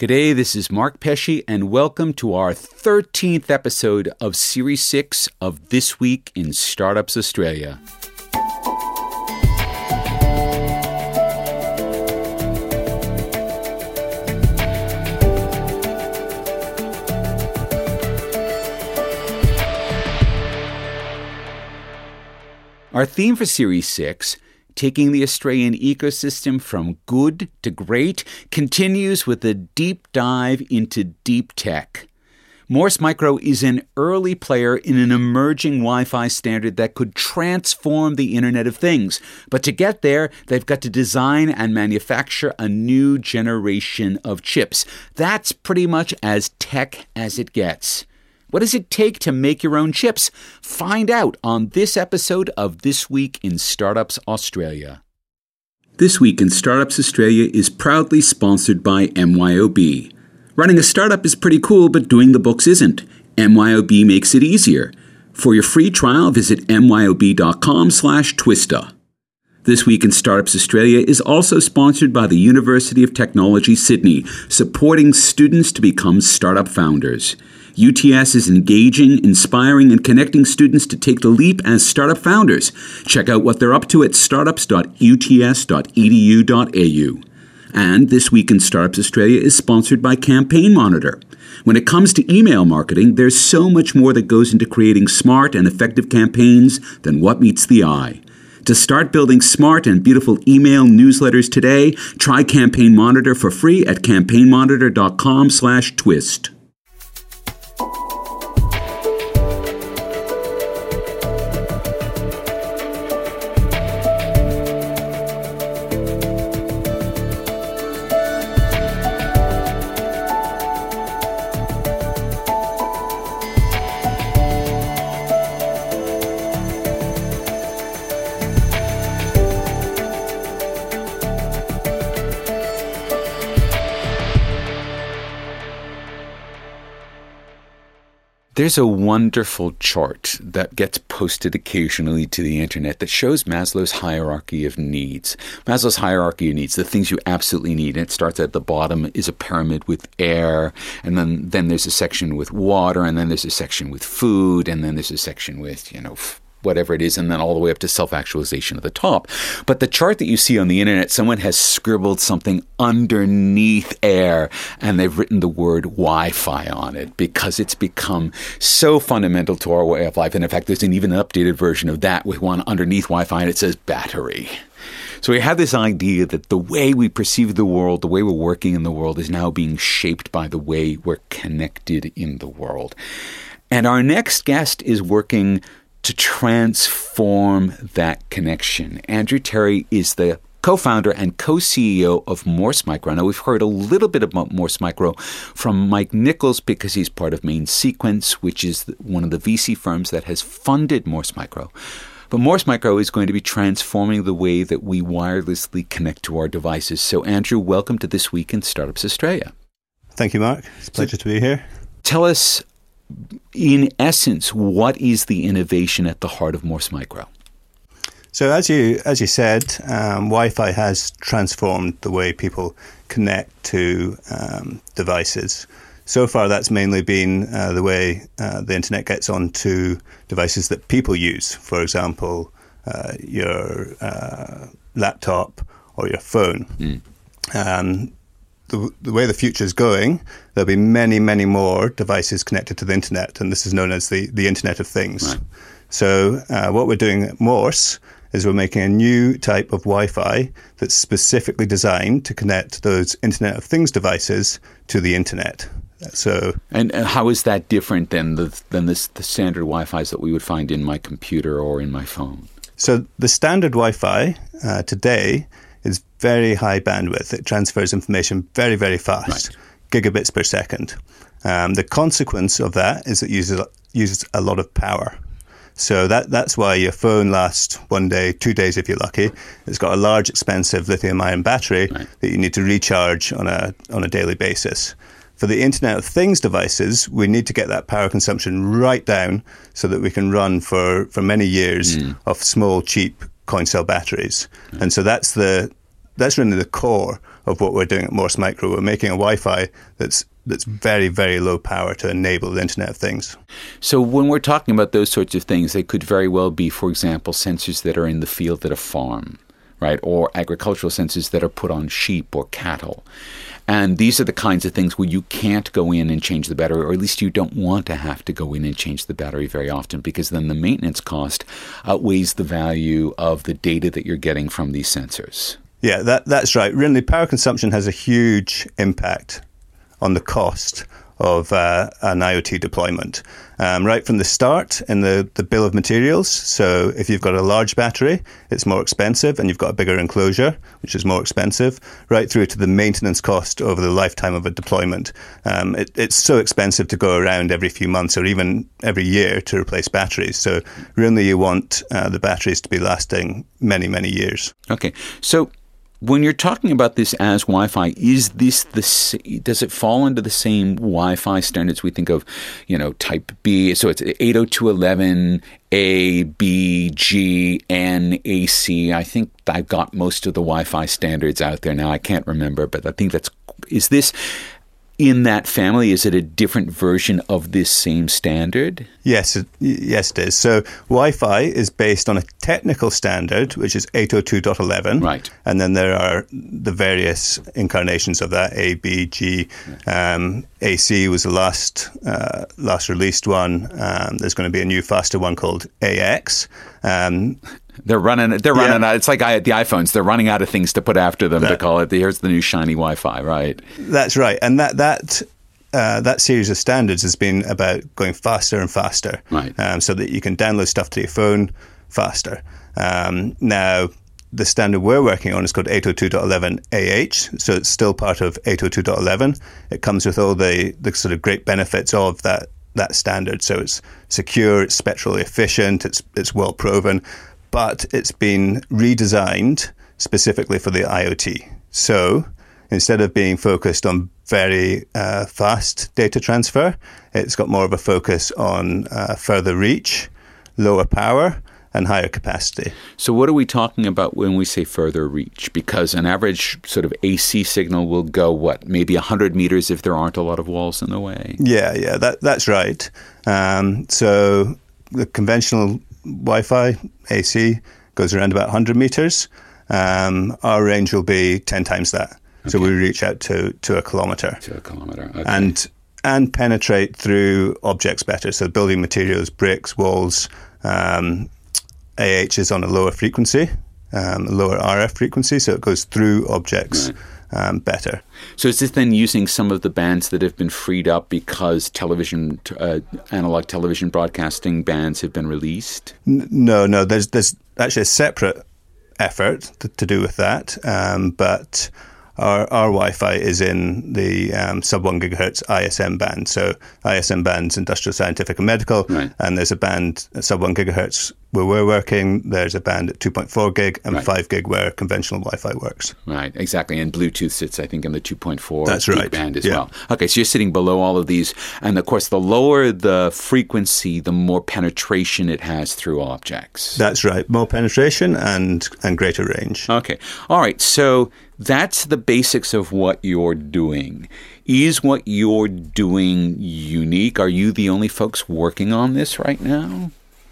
G'day, this is Mark Pesce, and welcome to our 13th episode of Series 6 of This Week in Startups Australia. Our theme for Series 6 taking the Australian ecosystem from good to great, continues with a deep dive into deep tech. Morse Micro is an early player in an emerging Wi Fi standard that could transform the Internet of Things. But to get there, they've got to design and manufacture a new generation of chips. That's pretty much as tech as it gets. What does it take to make your own chips? Find out on this episode of This Week in Startups Australia. This Week in Startups Australia is proudly sponsored by MYOB. Running a startup is pretty cool, but doing the books isn't. MYOB makes it easier. For your free trial, visit myob.com slash twista. This Week in Startups Australia is also sponsored by the University of Technology, Sydney, supporting students to become startup founders. UTS is engaging, inspiring, and connecting students to take the leap as startup founders. Check out what they're up to at startups.uts.edu.au. And This Week in Startups Australia is sponsored by Campaign Monitor. When it comes to email marketing, there's so much more that goes into creating smart and effective campaigns than what meets the eye. To start building smart and beautiful email newsletters today, try Campaign Monitor for free at campaignmonitor.com/twist. There's a wonderful chart that gets posted occasionally to the internet that shows Maslow's hierarchy of needs. Maslow's hierarchy of needs, the things you absolutely need. And it starts at the bottom is a pyramid with air, and then, then there's a section with water, and then there's a section with food, and then there's a section with, you know, whatever it is, and then all the way up to self actualization at the top. But the chart that you see on the internet, someone has scribbled something underneath air and they've written the word Wi Fi on it because it's become so fundamental to our way of life. And in fact, there's an even updated version of that with one underneath Wi Fi and it says battery. So we have this idea that the way we perceive the world, the way we're working in the world, is now being shaped by the way we're connected in the world. And our next guest is working to transform that connection. Andrew Terry is the co-founder and co-CEO of Morse Micro. Now we've heard a little bit about Morse Micro from Mike Nichols because he's part of Main Sequence, which is one of the VC firms that has funded Morse Micro. But Morse Micro is going to be transforming the way that we wirelessly connect to our devices. So Andrew, welcome to this week in Startups Australia. Thank you, Mark. It's a pleasure so, to be here. Tell us in essence, what is the innovation at the heart of Morse Micro? So, as you as you said, um, Wi-Fi has transformed the way people connect to um, devices. So far, that's mainly been uh, the way uh, the internet gets onto devices that people use. For example, uh, your uh, laptop or your phone. Mm. Um, the, the way the future is going, there'll be many, many more devices connected to the internet, and this is known as the, the Internet of Things. Right. So, uh, what we're doing at Morse is we're making a new type of Wi Fi that's specifically designed to connect those Internet of Things devices to the internet. So, and, and how is that different than the than this, the standard Wi-Fi's that we would find in my computer or in my phone? So, the standard Wi-Fi uh, today very high bandwidth. It transfers information very, very fast, right. gigabits per second. Um, the consequence of that is it uses uses a lot of power. So that that's why your phone lasts one day, two days if you're lucky. It's got a large, expensive lithium-ion battery right. that you need to recharge on a on a daily basis. For the Internet of Things devices, we need to get that power consumption right down so that we can run for, for many years mm. of small, cheap coin cell batteries. And so that's the that's really the core of what we're doing at Morse Micro. We're making a Wi-Fi that's that's very very low power to enable the Internet of Things. So when we're talking about those sorts of things, they could very well be, for example, sensors that are in the field at a farm, right, or agricultural sensors that are put on sheep or cattle. And these are the kinds of things where you can't go in and change the battery, or at least you don't want to have to go in and change the battery very often because then the maintenance cost outweighs the value of the data that you're getting from these sensors. Yeah, that, that's right. Really, power consumption has a huge impact on the cost of uh, an IoT deployment. Um, right from the start in the, the bill of materials. So if you've got a large battery, it's more expensive, and you've got a bigger enclosure, which is more expensive, right through to the maintenance cost over the lifetime of a deployment. Um, it, it's so expensive to go around every few months or even every year to replace batteries. So really, you want uh, the batteries to be lasting many, many years. Okay. So when you're talking about this as Wi-Fi, is this the does it fall into the same Wi-Fi standards we think of, you know, Type B? So it's 802.11 A, B, G, N, AC. I think I've got most of the Wi-Fi standards out there now. I can't remember, but I think that's is this in that family? Is it a different version of this same standard? Yes, yes, it is. So Wi-Fi is based on a technical standard, which is 802.11. Right. And then there are the various incarnations of that, A, B, G. Um, AC was the last uh, last released one. Um, there's going to be a new, faster one called AX. Um, they're running. They're running. Yeah. Out, it's like I, the iPhones. They're running out of things to put after them that, to call it. Here's the new shiny Wi-Fi. Right. That's right. And that that uh, that series of standards has been about going faster and faster, right? Um, so that you can download stuff to your phone faster. Um, now, the standard we're working on is called 802.11 AH, so it's still part of 802.11. It comes with all the the sort of great benefits of that that standard. So it's secure, it's spectrally efficient, it's it's well proven but it's been redesigned specifically for the IoT. So instead of being focused on very uh, fast data transfer, it's got more of a focus on uh, further reach, lower power, and higher capacity. So, what are we talking about when we say further reach? Because an average sort of AC signal will go, what, maybe 100 meters if there aren't a lot of walls in the way? Yeah, yeah, that, that's right. Um, so, the conventional Wi Fi AC goes around about 100 meters. Um, our range will be 10 times that. Okay. So we reach out to, to a kilometer. To a kilometer. Okay. And, and penetrate through objects better. So building materials, bricks, walls. Um, AH is on a lower frequency, um, lower RF frequency, so it goes through objects. Right um, better. So is this then using some of the bands that have been freed up because television, uh, analog television broadcasting bands have been released? N- no, no. There's there's actually a separate effort to, to do with that, um, but our, our Wi-Fi is in the um, sub one gigahertz ISM band. So ISM band's industrial, scientific, and medical, right. and there's a band at sub one gigahertz where we're working. There's a band at 2.4 gig and right. 5 gig where conventional Wi-Fi works. Right, exactly. And Bluetooth sits, I think, in the 2.4 That's right. band as yeah. well. Okay, so you're sitting below all of these, and of course, the lower the frequency, the more penetration it has through objects. That's right, more penetration and and greater range. Okay, all right. So that's the basics of what you're doing. Is what you're doing unique? Are you the only folks working on this right now?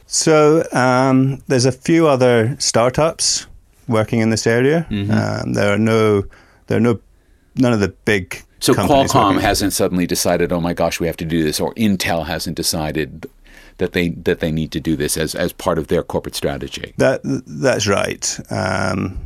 So um, there's a few other startups working in this area. Mm-hmm. Um, there are no, there are no, none of the big. So Qualcomm hasn't suddenly decided, oh my gosh, we have to do this, or Intel hasn't decided that they that they need to do this as as part of their corporate strategy. That that's right. Um,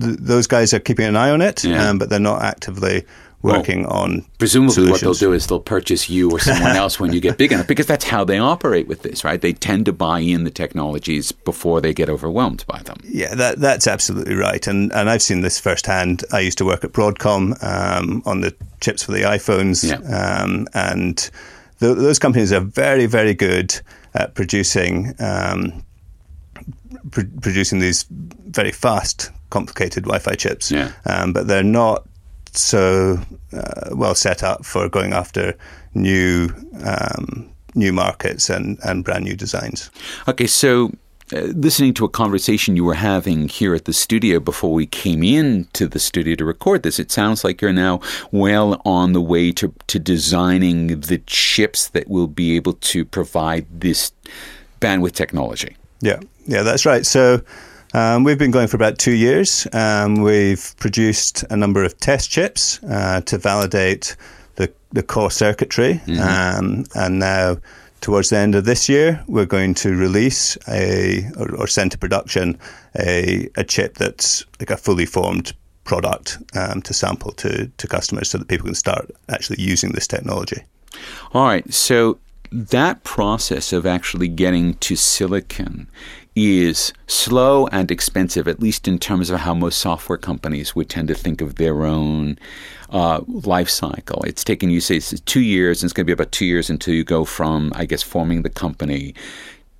th- those guys are keeping an eye on it, yeah. um, but they're not actively working well, on. Presumably, solutions. what they'll do is they'll purchase you or someone else when you get big enough, because that's how they operate with this, right? They tend to buy in the technologies before they get overwhelmed by them. Yeah, that, that's absolutely right, and and I've seen this firsthand. I used to work at Broadcom um, on the chips for the iPhones, yeah. um, and th- those companies are very, very good at producing. Um, pr- producing these very fast, complicated Wi-Fi chips, yeah. Um, but they're not so uh, well set up for going after new um, new markets and, and brand new designs. Okay, so uh, listening to a conversation you were having here at the studio before we came in to the studio to record this, it sounds like you're now well on the way to, to designing the chips that will be able to provide this bandwidth technology. Yeah, yeah, that's right. So um, we've been going for about two years. Um, we've produced a number of test chips uh, to validate the, the core circuitry, mm-hmm. um, and now towards the end of this year, we're going to release a or, or send to production a, a chip that's like a fully formed product um, to sample to, to customers so that people can start actually using this technology. All right. So that process of actually getting to silicon is slow and expensive, at least in terms of how most software companies would tend to think of their own uh, life cycle. It's taken you say two years, and it's going to be about two years until you go from, I guess, forming the company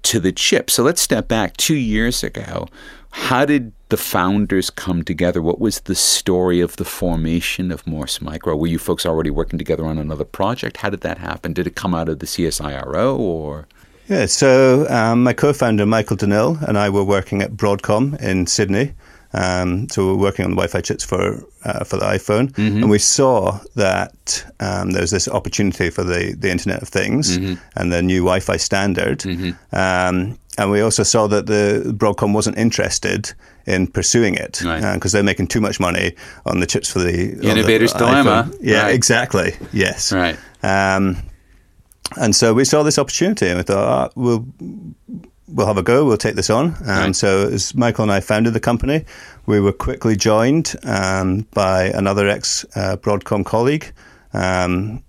to the chip. So let's step back two years ago. How did the founders come together? What was the story of the formation of Morse Micro? Were you folks already working together on another project? How did that happen? Did it come out of the CSIRO or? Yeah, so um, my co-founder Michael De Nil and I were working at Broadcom in Sydney. Um, so we are working on the Wi-Fi chips for uh, for the iPhone, mm-hmm. and we saw that um, there's this opportunity for the, the Internet of Things mm-hmm. and the new Wi-Fi standard. Mm-hmm. Um, and we also saw that the Broadcom wasn't interested in pursuing it because right. uh, they're making too much money on the chips for the innovator's the dilemma. Yeah, right. exactly. Yes. Right. Um, and so we saw this opportunity and we thought, oh, we'll we'll have a go. We'll take this on. And right. so as Michael and I founded the company, we were quickly joined um, by another ex uh, Broadcom colleague. Um,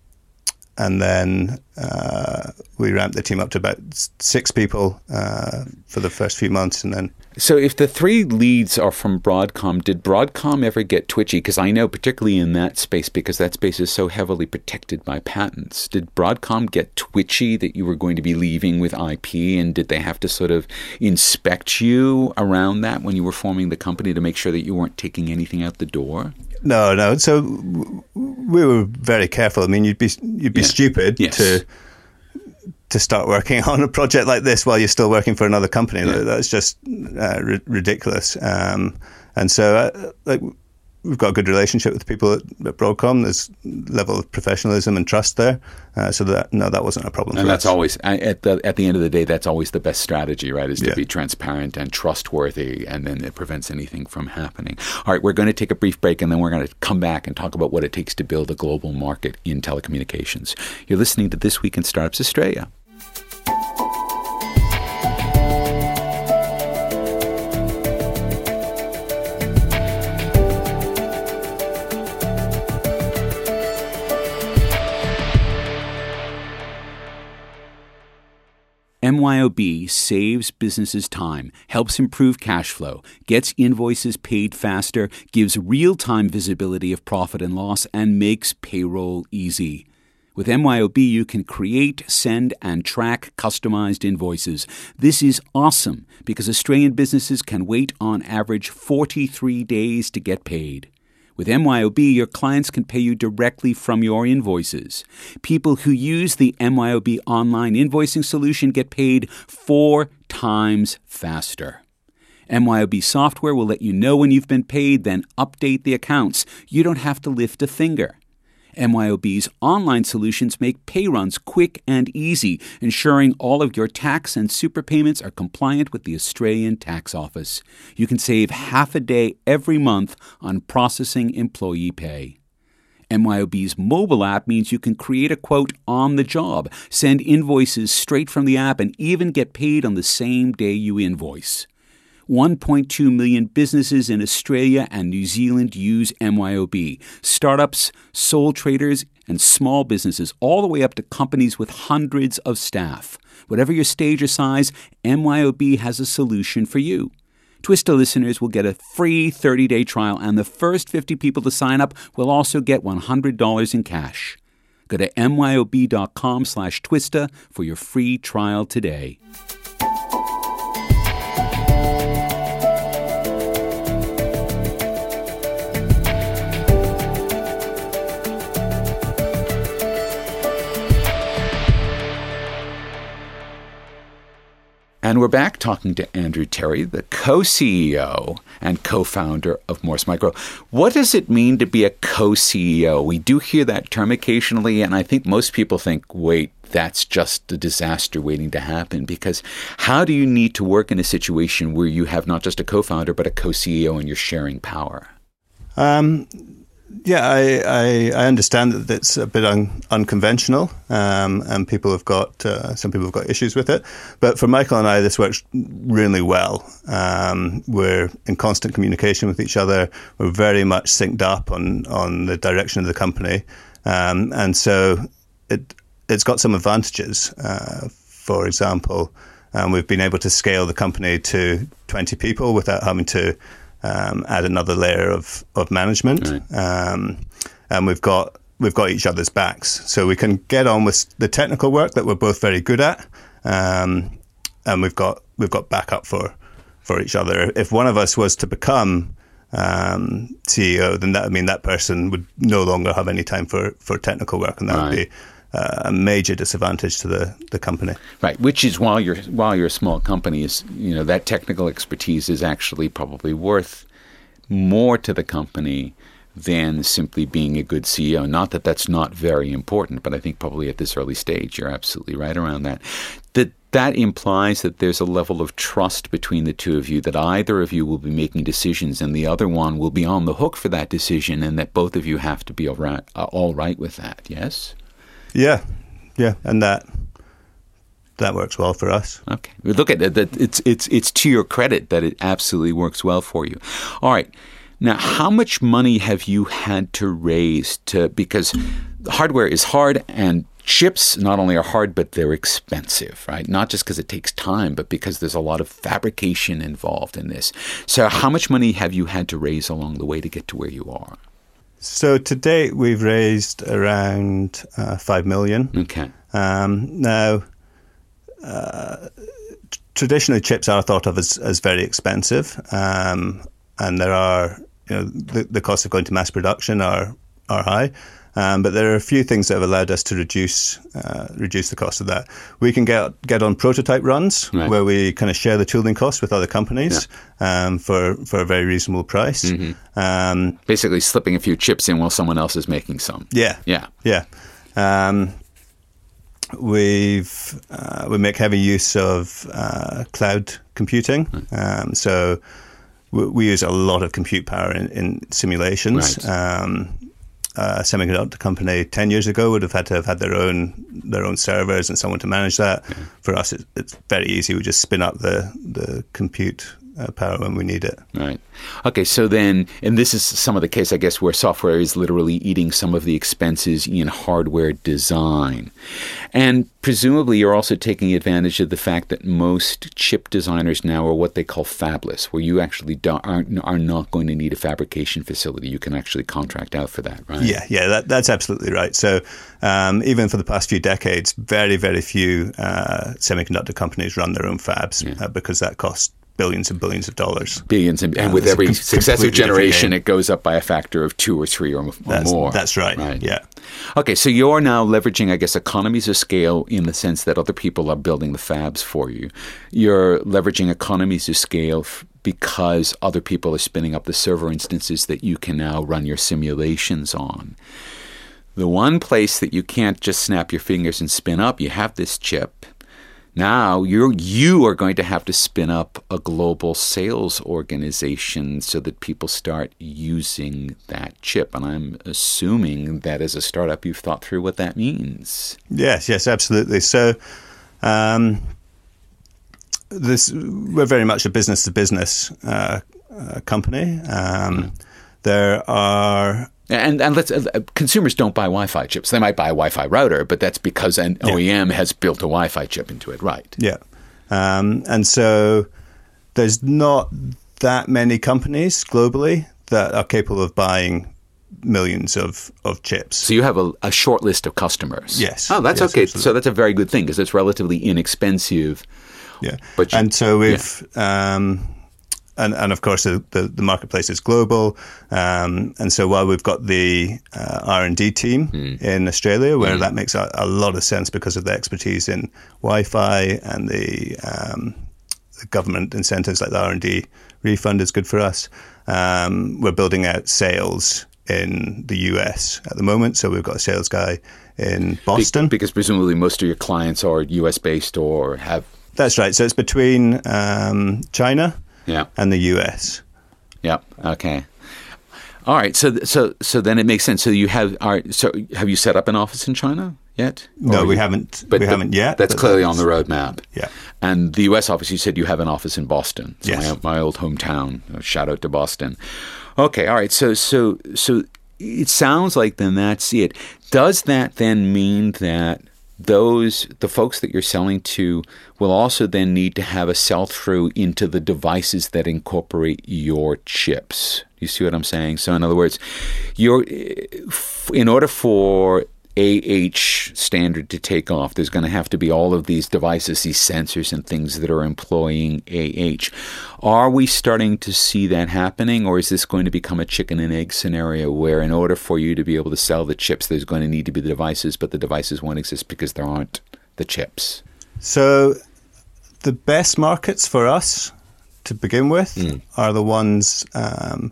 and then uh, we ramped the team up to about six people uh, for the first few months, and then so, if the three leads are from Broadcom, did Broadcom ever get twitchy? Because I know, particularly in that space, because that space is so heavily protected by patents, did Broadcom get twitchy that you were going to be leaving with IP? And did they have to sort of inspect you around that when you were forming the company to make sure that you weren't taking anything out the door? No, no. So we were very careful. I mean, you'd be you'd be yeah. stupid yes. to to start working on a project like this while you're still working for another company. Yeah. That's just uh, ri- ridiculous. Um, and so, uh, like, we've got a good relationship with the people at, at Broadcom. There's level of professionalism and trust there. Uh, so that no, that wasn't a problem. And that's us. always at the at the end of the day, that's always the best strategy, right? Is to yeah. be transparent and trustworthy, and then it prevents anything from happening. All right, we're going to take a brief break, and then we're going to come back and talk about what it takes to build a global market in telecommunications. You're listening to This Week in Startups Australia. MYOB saves businesses time, helps improve cash flow, gets invoices paid faster, gives real time visibility of profit and loss, and makes payroll easy. With MYOB, you can create, send, and track customized invoices. This is awesome because Australian businesses can wait on average 43 days to get paid. With MYOB, your clients can pay you directly from your invoices. People who use the MYOB online invoicing solution get paid four times faster. MYOB software will let you know when you've been paid, then update the accounts. You don't have to lift a finger. MYOB's online solutions make pay runs quick and easy, ensuring all of your tax and super payments are compliant with the Australian Tax Office. You can save half a day every month on processing employee pay. MYOB's mobile app means you can create a quote on the job, send invoices straight from the app, and even get paid on the same day you invoice. 1.2 million businesses in Australia and New Zealand use MYOB. Startups, sole traders, and small businesses, all the way up to companies with hundreds of staff. Whatever your stage or size, MYOB has a solution for you. Twista listeners will get a free 30 day trial, and the first 50 people to sign up will also get $100 in cash. Go to myob.com slash twista for your free trial today. And we're back talking to Andrew Terry, the co CEO and co founder of Morse Micro. What does it mean to be a co CEO? We do hear that term occasionally, and I think most people think, wait, that's just a disaster waiting to happen. Because how do you need to work in a situation where you have not just a co founder, but a co CEO and you're sharing power? Um, yeah, I, I, I, understand that it's a bit un, unconventional, um, and people have got uh, some people have got issues with it. But for Michael and I, this works really well. Um, we're in constant communication with each other. We're very much synced up on on the direction of the company, um, and so it it's got some advantages. Uh, for example, um, we've been able to scale the company to twenty people without having to um, add another layer of of management, right. um, and we've got we've got each other's backs, so we can get on with the technical work that we're both very good at, um, and we've got we've got backup for for each other. If one of us was to become um, CEO, then that would mean that person would no longer have any time for, for technical work, and that right. would be uh, a major disadvantage to the, the company. Right, which is while you're while you're a small company, is you know that technical expertise is actually probably worth more to the company than simply being a good CEO. Not that that's not very important, but I think probably at this early stage, you're absolutely right around that. That that implies that there's a level of trust between the two of you that either of you will be making decisions and the other one will be on the hook for that decision, and that both of you have to be all right, uh, all right with that. Yes. Yeah, yeah, and that that works well for us. Okay, look at. That it's it's it's to your credit that it absolutely works well for you. All right. Now, how much money have you had to raise to because hardware is hard and chips not only are hard but they're expensive, right? Not just because it takes time, but because there's a lot of fabrication involved in this. So, how much money have you had to raise along the way to get to where you are? So to date, we've raised around uh, five million. Okay. Um, now, uh, traditionally, chips are thought of as, as very expensive, um, and there are you know the, the costs of going to mass production are are high. Um, but there are a few things that have allowed us to reduce uh, reduce the cost of that. We can get get on prototype runs right. where we kind of share the tooling costs with other companies yeah. um, for for a very reasonable price. Mm-hmm. Um, Basically, slipping a few chips in while someone else is making some. Yeah, yeah, yeah. Um, we've uh, we make heavy use of uh, cloud computing, um, so we, we, use a lot of compute power in, in simulations. Right. A semiconductor company 10 years ago would have had to have had their own their own servers and someone to manage that. Yeah. For us, it, it's very easy. We just spin up the, the compute uh, power when we need it. Right. Okay. So then, and this is some of the case, I guess, where software is literally eating some of the expenses in hardware design, and presumably you're also taking advantage of the fact that most chip designers now are what they call fabless, where you actually are are not going to need a fabrication facility. You can actually contract out for that, right? Yeah. Yeah. That, that's absolutely right. So um, even for the past few decades, very very few uh, semiconductor companies run their own fabs yeah. uh, because that costs billions and billions of dollars. Billions, and, and with every successive generation, it goes up by a factor of two or three or, or that's, more. That's right. right. Yeah. Okay, so you're now leveraging, I guess, economies of scale in the sense that other people are building the fabs for you. You're leveraging economies of scale f- because other people are spinning up the server instances that you can now run your simulations on. The one place that you can't just snap your fingers and spin up, you have this chip now you you are going to have to spin up a global sales organization so that people start using that chip. And I'm assuming that as a startup, you've thought through what that means. Yes, yes, absolutely. So. Um, this we're very much a business to business uh, uh, company. Um. There are and and let's uh, consumers don't buy Wi-Fi chips. They might buy a Wi-Fi router, but that's because an yeah. OEM has built a Wi-Fi chip into it, right? Yeah, um, and so there's not that many companies globally that are capable of buying millions of, of chips. So you have a, a short list of customers. Yes. Oh, that's yes, okay. Absolutely. So that's a very good thing because it's relatively inexpensive. Yeah. But you, and so we've. Yeah. Um, and, and of course the, the, the marketplace is global. Um, and so while we've got the uh, R and D team mm. in Australia, where mm. that makes a, a, lot of sense because of the expertise in Wi-Fi and the um, the government incentives like the R and D refund is good for us. Um, we're building out sales in the US at the moment, so we've got a sales guy in Boston. Be- because presumably most of your clients are US based or have. That's right. So it's between um, China yeah. and the US. Yeah. Okay. All right. So so so then it makes sense. So you have all right, so have you set up an office in China yet? No, Or we you- haven't. But we the- haven't yet. That's clearly on the roadmap. Yeah. And the U.S. office, you said you have an office in Boston. So Yes. my, my old hometown. Shout out to Boston. Okay. All right. So so so it sounds like then that's it. Does that then mean that those the folks that you're selling to will also then need to have a sell through into the devices that incorporate your chips. You see what I'm saying? So in other words, you're eh, in order for AH standard to take off, there's going to have to be all of these devices, these sensors and things that are employing AH. Are we starting to see that happening, or is this going to become a chicken and egg scenario where, in order for you to be able to sell the chips, there's going to need to be the devices, but the devices won't exist because there aren't the chips? So the best markets for us to begin with are the ones um,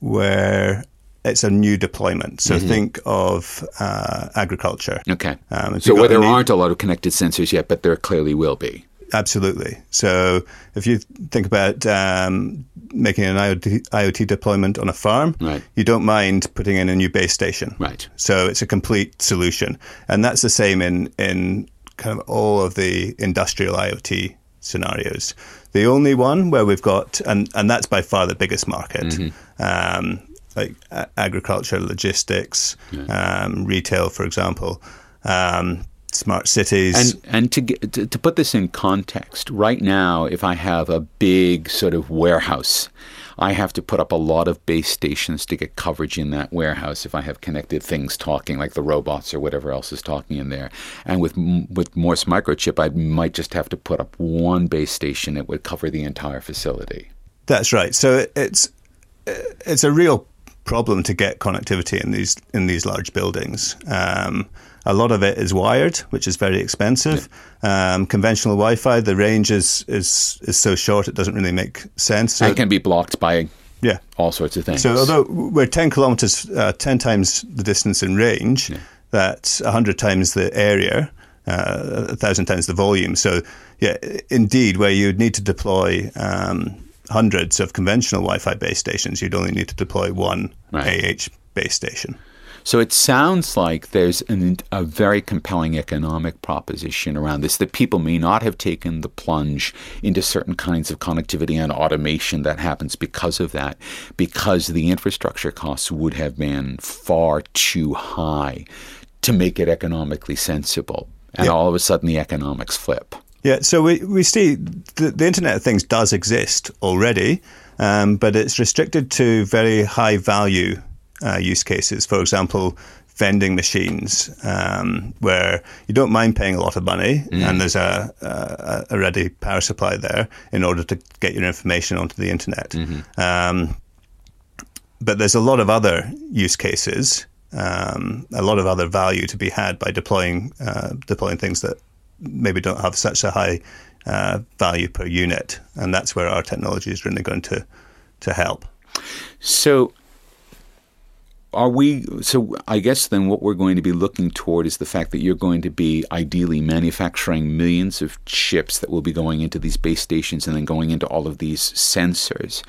where it's a new deployment. So think of uh, agriculture. Okay. Um, so where there need- aren't a lot of connected sensors yet, but there clearly will be. Absolutely. So if you think about um, making an IoT, IoT deployment on a farm, Right. you don't mind putting in a new base station. Right. So it's a complete solution. And that's the same in, in kind of all of the industrial IoT scenarios. The only one where we've got, and, and that's by far the biggest market, um, like agriculture, logistics, um, retail, for example, um, smart cities. And and to, get, to to put this in context, right now, if I have a big sort of warehouse, I have to put up a lot of base stations to get coverage in that warehouse. If I have connected things talking, like the robots or whatever else is talking in there, and with with Morse microchip, I might just have to put up one base station that would cover the entire facility. That's right. So it's it's a real problem to get connectivity in these in these large buildings. Um, a lot of it is wired, which is very expensive. Um, conventional Wi-Fi, the range is, is is so short it doesn't really make sense. So, and can be blocked by yeah. all sorts of things. So although we're ten kilometers, uh, ten times the distance in range, that's hundred times the area, uh, a thousand times the volume. So yeah, indeed, where you'd need to deploy um, hundreds of conventional Wi-Fi base stations, you'd only need to deploy one Right. AH base station. So it sounds like there's an, a very compelling economic proposition around this that people may not have taken the plunge into certain kinds of connectivity and automation that happens because of that, because the infrastructure costs would have been far too high to make it economically sensible. And Yeah. all of a sudden the economics flip. Yeah, so we, we see the, the Internet of Things does exist already, um, but it's restricted to very high value uh, use cases. For example, vending machines, um, where you don't mind paying a lot of money and there's a, a, a ready power supply there in order to get your information onto the Internet. Um, but there's a lot of other use cases, um, a lot of other value to be had by deploying uh, deploying things that maybe don't have such a high uh, value per unit, and that's where our technology is really going to to help. So are we so I guess then what we're going to be looking toward is the fact that you're going to be ideally manufacturing millions of chips that will be going into these base stations and then going into all of these sensors.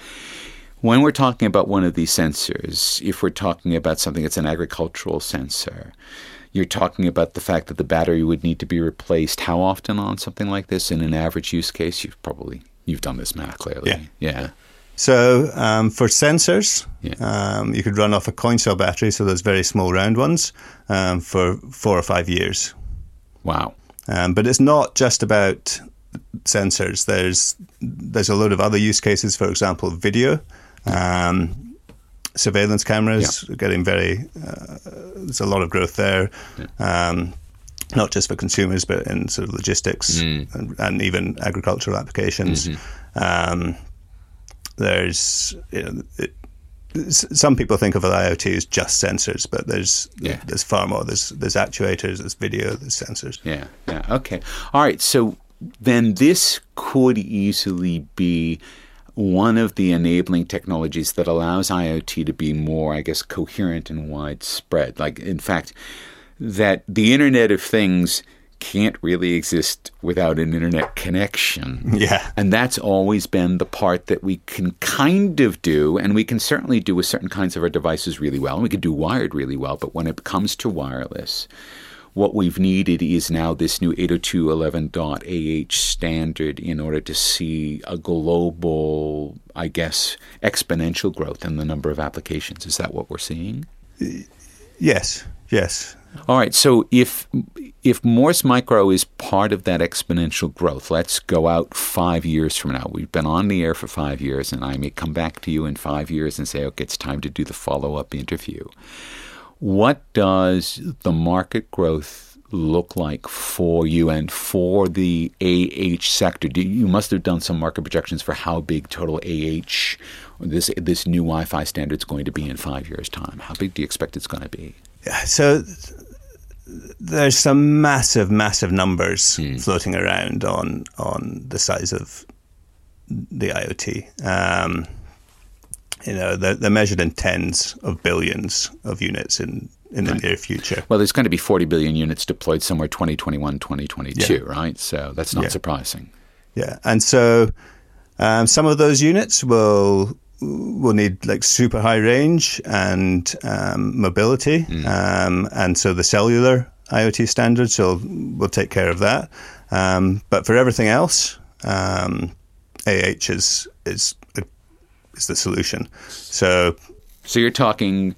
When we're talking about one of these sensors, if we're talking about something that's an agricultural sensor, you're talking about the fact that the battery would need to be replaced how often on something like this in an average use case? You've probably you've done this math clearly. Yeah. Yeah. So um, for sensors, Yeah. um, you could run off a coin cell battery, so those very small round ones, um, for four or five years. Wow. Um, but it's not just about sensors. There's there's a load of other use cases. For example, video, um, surveillance cameras are getting very. Uh, there's a lot of growth there, um, not just for consumers, but in sort of logistics and, and even agricultural applications. Um, there's you know, it, some people think of IoT as just sensors, but there's Yeah. there's far more. There's there's actuators, there's video, there's sensors. Yeah, yeah. Okay. All right. So then this could easily be one of the enabling technologies that allows IoT to be more, I guess, coherent and widespread. Like, in fact, that the Internet of Things can't really exist without an internet connection. Yeah. And that's always been the part that we can kind of do, and we can certainly do with certain kinds of our devices really well, and we can do wired really well. But when it comes to wireless, what we've needed is now this new 802.11.AH standard in order to see a global, I guess, exponential growth in the number of applications. Is that what we're seeing? Yes, yes. All right. So if if Morse Micro is part of that exponential growth, let's go out five years from now. We've been on the air for five years, and I may come back to you in five years and say, okay, it's time to do the follow up interview. What does the market growth look like for you and for the AH sector? Do, you must have done some market projections for how big total AH, this this new Wi-Fi standard is going to be in five years' time. How big do you expect it's going to be? So there's some massive, massive numbers mm. floating around on on the size of the IoT. Um, you know, they're, they're, measured in tens of billions of units in, in the right. near future. Well, there's going to be 40 billion units deployed somewhere 2021, 2022, yeah. right? So that's not yeah. surprising. Yeah. And so um, some of those units will will need like super high range and um, mobility. Mm. Um, and so the cellular IoT standards will, will take care of that. Um, but for everything else, um, AH is, is, is the solution. So, so you're talking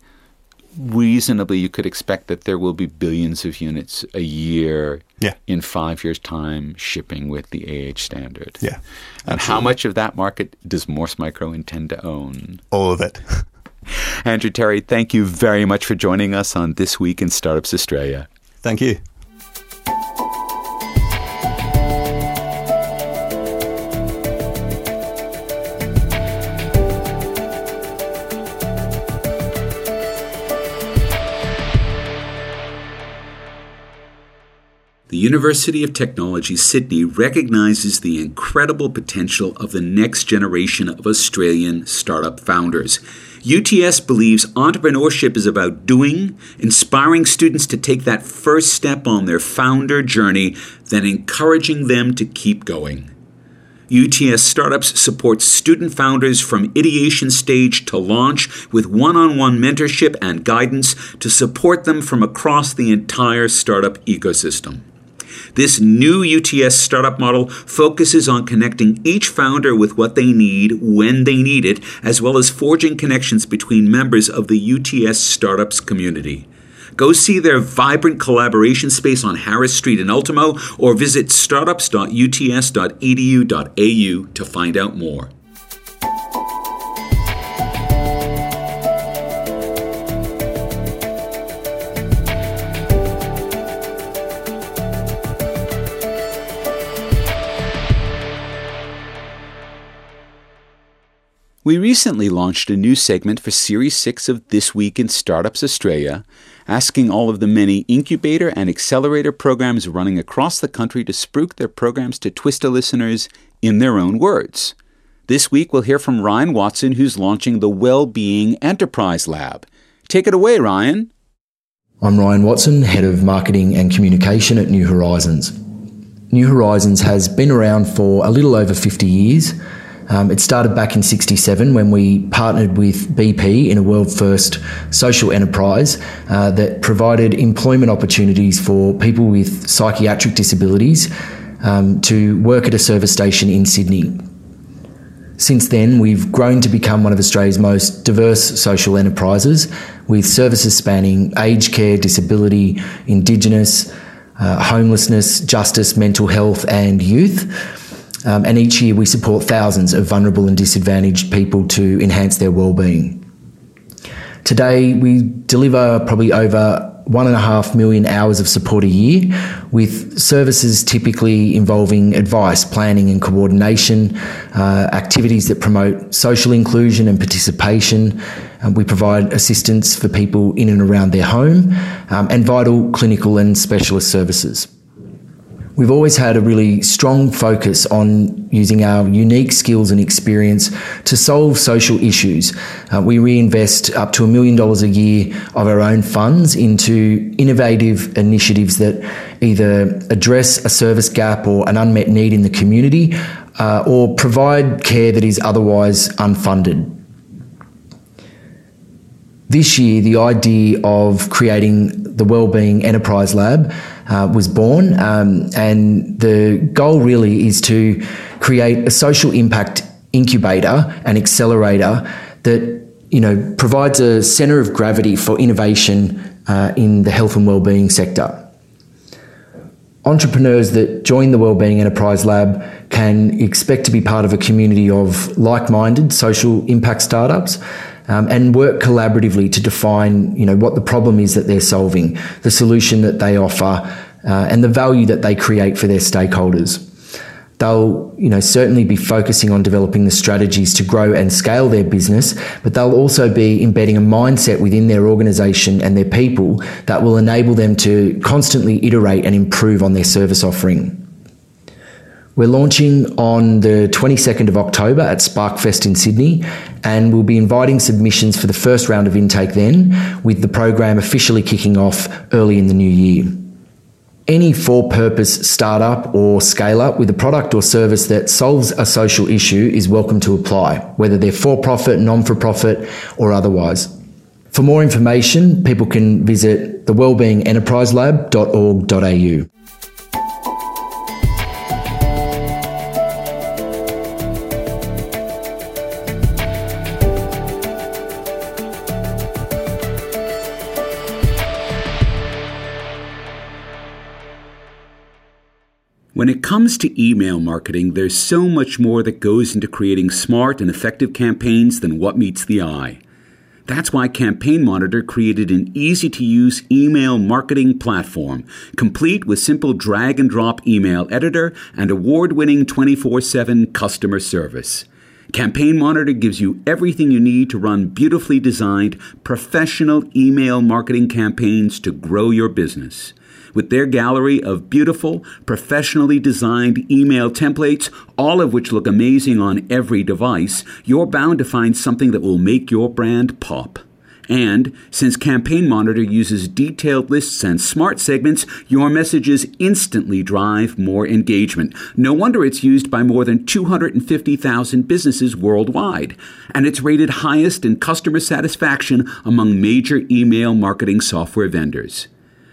reasonably, you could expect that there will be billions of units a year yeah. in five years' time shipping with the AH standard. Yeah. And how much of that market does Morse Micro intend to own? All of it. Andrew Terry, thank you very much for joining us on This Week in Startups Australia. Thank you. University of Technology Sydney recognizes the incredible potential of the next generation of Australian startup founders. UTS believes entrepreneurship is about doing, inspiring students to take that first step on their founder journey, then encouraging them to keep going. UTS Startups supports student founders from ideation stage to launch with one on one mentorship and guidance to support them from across the entire startup ecosystem. This new UTS startup model focuses on connecting each founder with what they need when they need it, as well as forging connections between members of the UTS startups community. Go see their vibrant collaboration space on Harris Street in Ultimo or visit startups.uts.edu.au to find out more. We recently launched a new segment for Series 6 of This Week in Startups Australia, asking all of the many incubator and accelerator programs running across the country to spruik their programs to Twista listeners in their own words. This week we'll hear from Ryan Watson, who's launching the Wellbeing Enterprise Lab. Take it away, Ryan. I'm Ryan Watson, Head of Marketing and Communication at New Horizons. New Horizons has been around for a little over 50 years um, it started back in 67 when we partnered with BP in a world first social enterprise uh, that provided employment opportunities for people with psychiatric disabilities um, to work at a service station in Sydney. Since then, we've grown to become one of Australia's most diverse social enterprises with services spanning aged care, disability, Indigenous, uh, homelessness, justice, mental health, and youth. Um, and each year we support thousands of vulnerable and disadvantaged people to enhance their well-being. Today we deliver probably over one and a half million hours of support a year, with services typically involving advice, planning, and coordination, uh, activities that promote social inclusion and participation. Um, we provide assistance for people in and around their home, um, and vital clinical and specialist services. We've always had a really strong focus on using our unique skills and experience to solve social issues. Uh, we reinvest up to a million dollars a year of our own funds into innovative initiatives that either address a service gap or an unmet need in the community uh, or provide care that is otherwise unfunded. This year, the idea of creating the Wellbeing Enterprise Lab uh, was born, um, and the goal really is to create a social impact incubator and accelerator that you know provides a centre of gravity for innovation uh, in the health and well-being sector. Entrepreneurs that join the Wellbeing Enterprise Lab can expect to be part of a community of like minded social impact startups um, and work collaboratively to define you know, what the problem is that they're solving, the solution that they offer, uh, and the value that they create for their stakeholders. They'll, you know, certainly be focusing on developing the strategies to grow and scale their business, but they'll also be embedding a mindset within their organisation and their people that will enable them to constantly iterate and improve on their service offering. We're launching on the 22nd of October at SparkFest in Sydney, and we'll be inviting submissions for the first round of intake then, with the program officially kicking off early in the new year. Any for purpose startup or scale up with a product or service that solves a social issue is welcome to apply, whether they're for profit, non for profit, or otherwise. For more information, people can visit thewellbeingenterpriselab.org.au. When it comes to email marketing, there's so much more that goes into creating smart and effective campaigns than what meets the eye. That's why Campaign Monitor created an easy to use email marketing platform, complete with simple drag and drop email editor and award winning 24 7 customer service. Campaign Monitor gives you everything you need to run beautifully designed, professional email marketing campaigns to grow your business. With their gallery of beautiful, professionally designed email templates, all of which look amazing on every device, you're bound to find something that will make your brand pop. And since Campaign Monitor uses detailed lists and smart segments, your messages instantly drive more engagement. No wonder it's used by more than 250,000 businesses worldwide. And it's rated highest in customer satisfaction among major email marketing software vendors.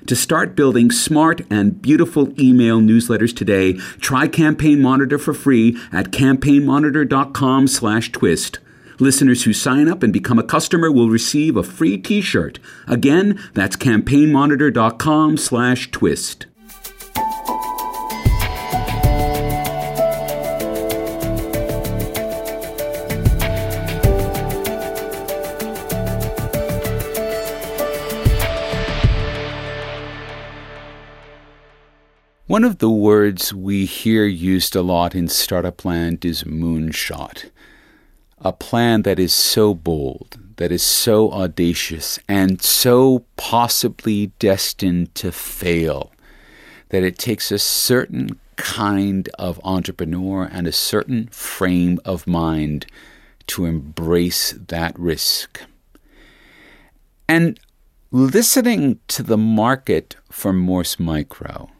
To start building smart and beautiful email newsletters today, try Campaign Monitor for free at campaignmonitor.com/twist. Listeners who sign up and become a customer will receive a free t-shirt. Again, that's campaignmonitor.com/twist. One of the words we hear used a lot in startup land is moonshot. A plan that is so bold, that is so audacious, and so possibly destined to fail that it takes a certain kind of entrepreneur and a certain frame of mind to embrace that risk. And listening to the market for Morse Micro,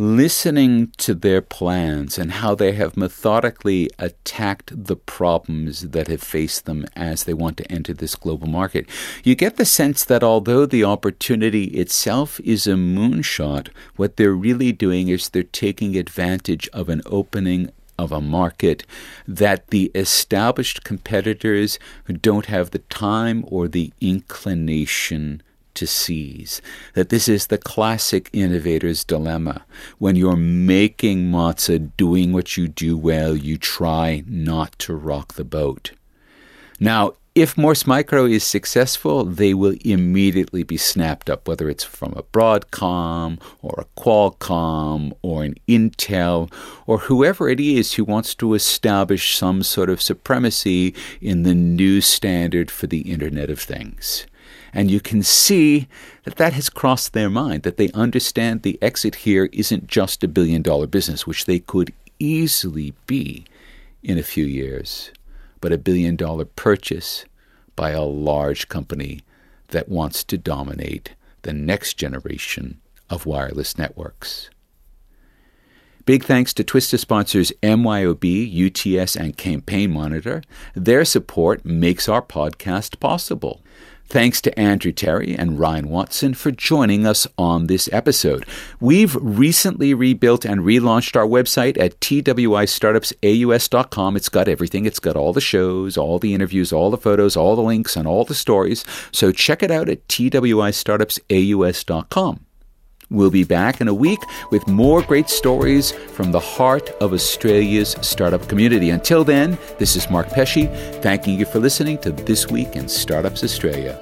listening to their plans and how they have methodically attacked the problems that have faced them as they want to enter this global market, you get the sense that although the opportunity itself is a moonshot, what they're really doing is they're taking advantage of an opening of a market that the established competitors don't have the time or the inclination to seize. That this is the classic innovator's dilemma. When you're making matzah, doing what you do well, you try not to rock the boat. Now, if Morse Micro is successful, they will immediately be snapped up, whether it's from a Broadcom or a Qualcomm or an Intel or whoever it is who wants to establish some sort of supremacy in the new standard for the Internet of Things. And you can see that that has crossed their mind, that they understand the exit here isn't just a billion dollar business, which they could easily be in a few years, but a billion dollar purchase by a large company that wants to dominate the next generation of wireless networks. Big thanks to Twista sponsors MYOB, UTS, and Campaign Monitor. Their support makes our podcast possible. Thanks to Andrew Terry and Ryan Watson for joining us on this episode. We've recently rebuilt and relaunched our website at twistartupsaus.com. It's got everything. It's got all the shows, all the interviews, all the photos, all the links, and all the stories. So check it out at twistartupsaus.com. We'll be back in a week with more great stories from the heart of Australia's startup community. Until then, this is Mark Pesce, thanking you for listening to This Week in Startups Australia.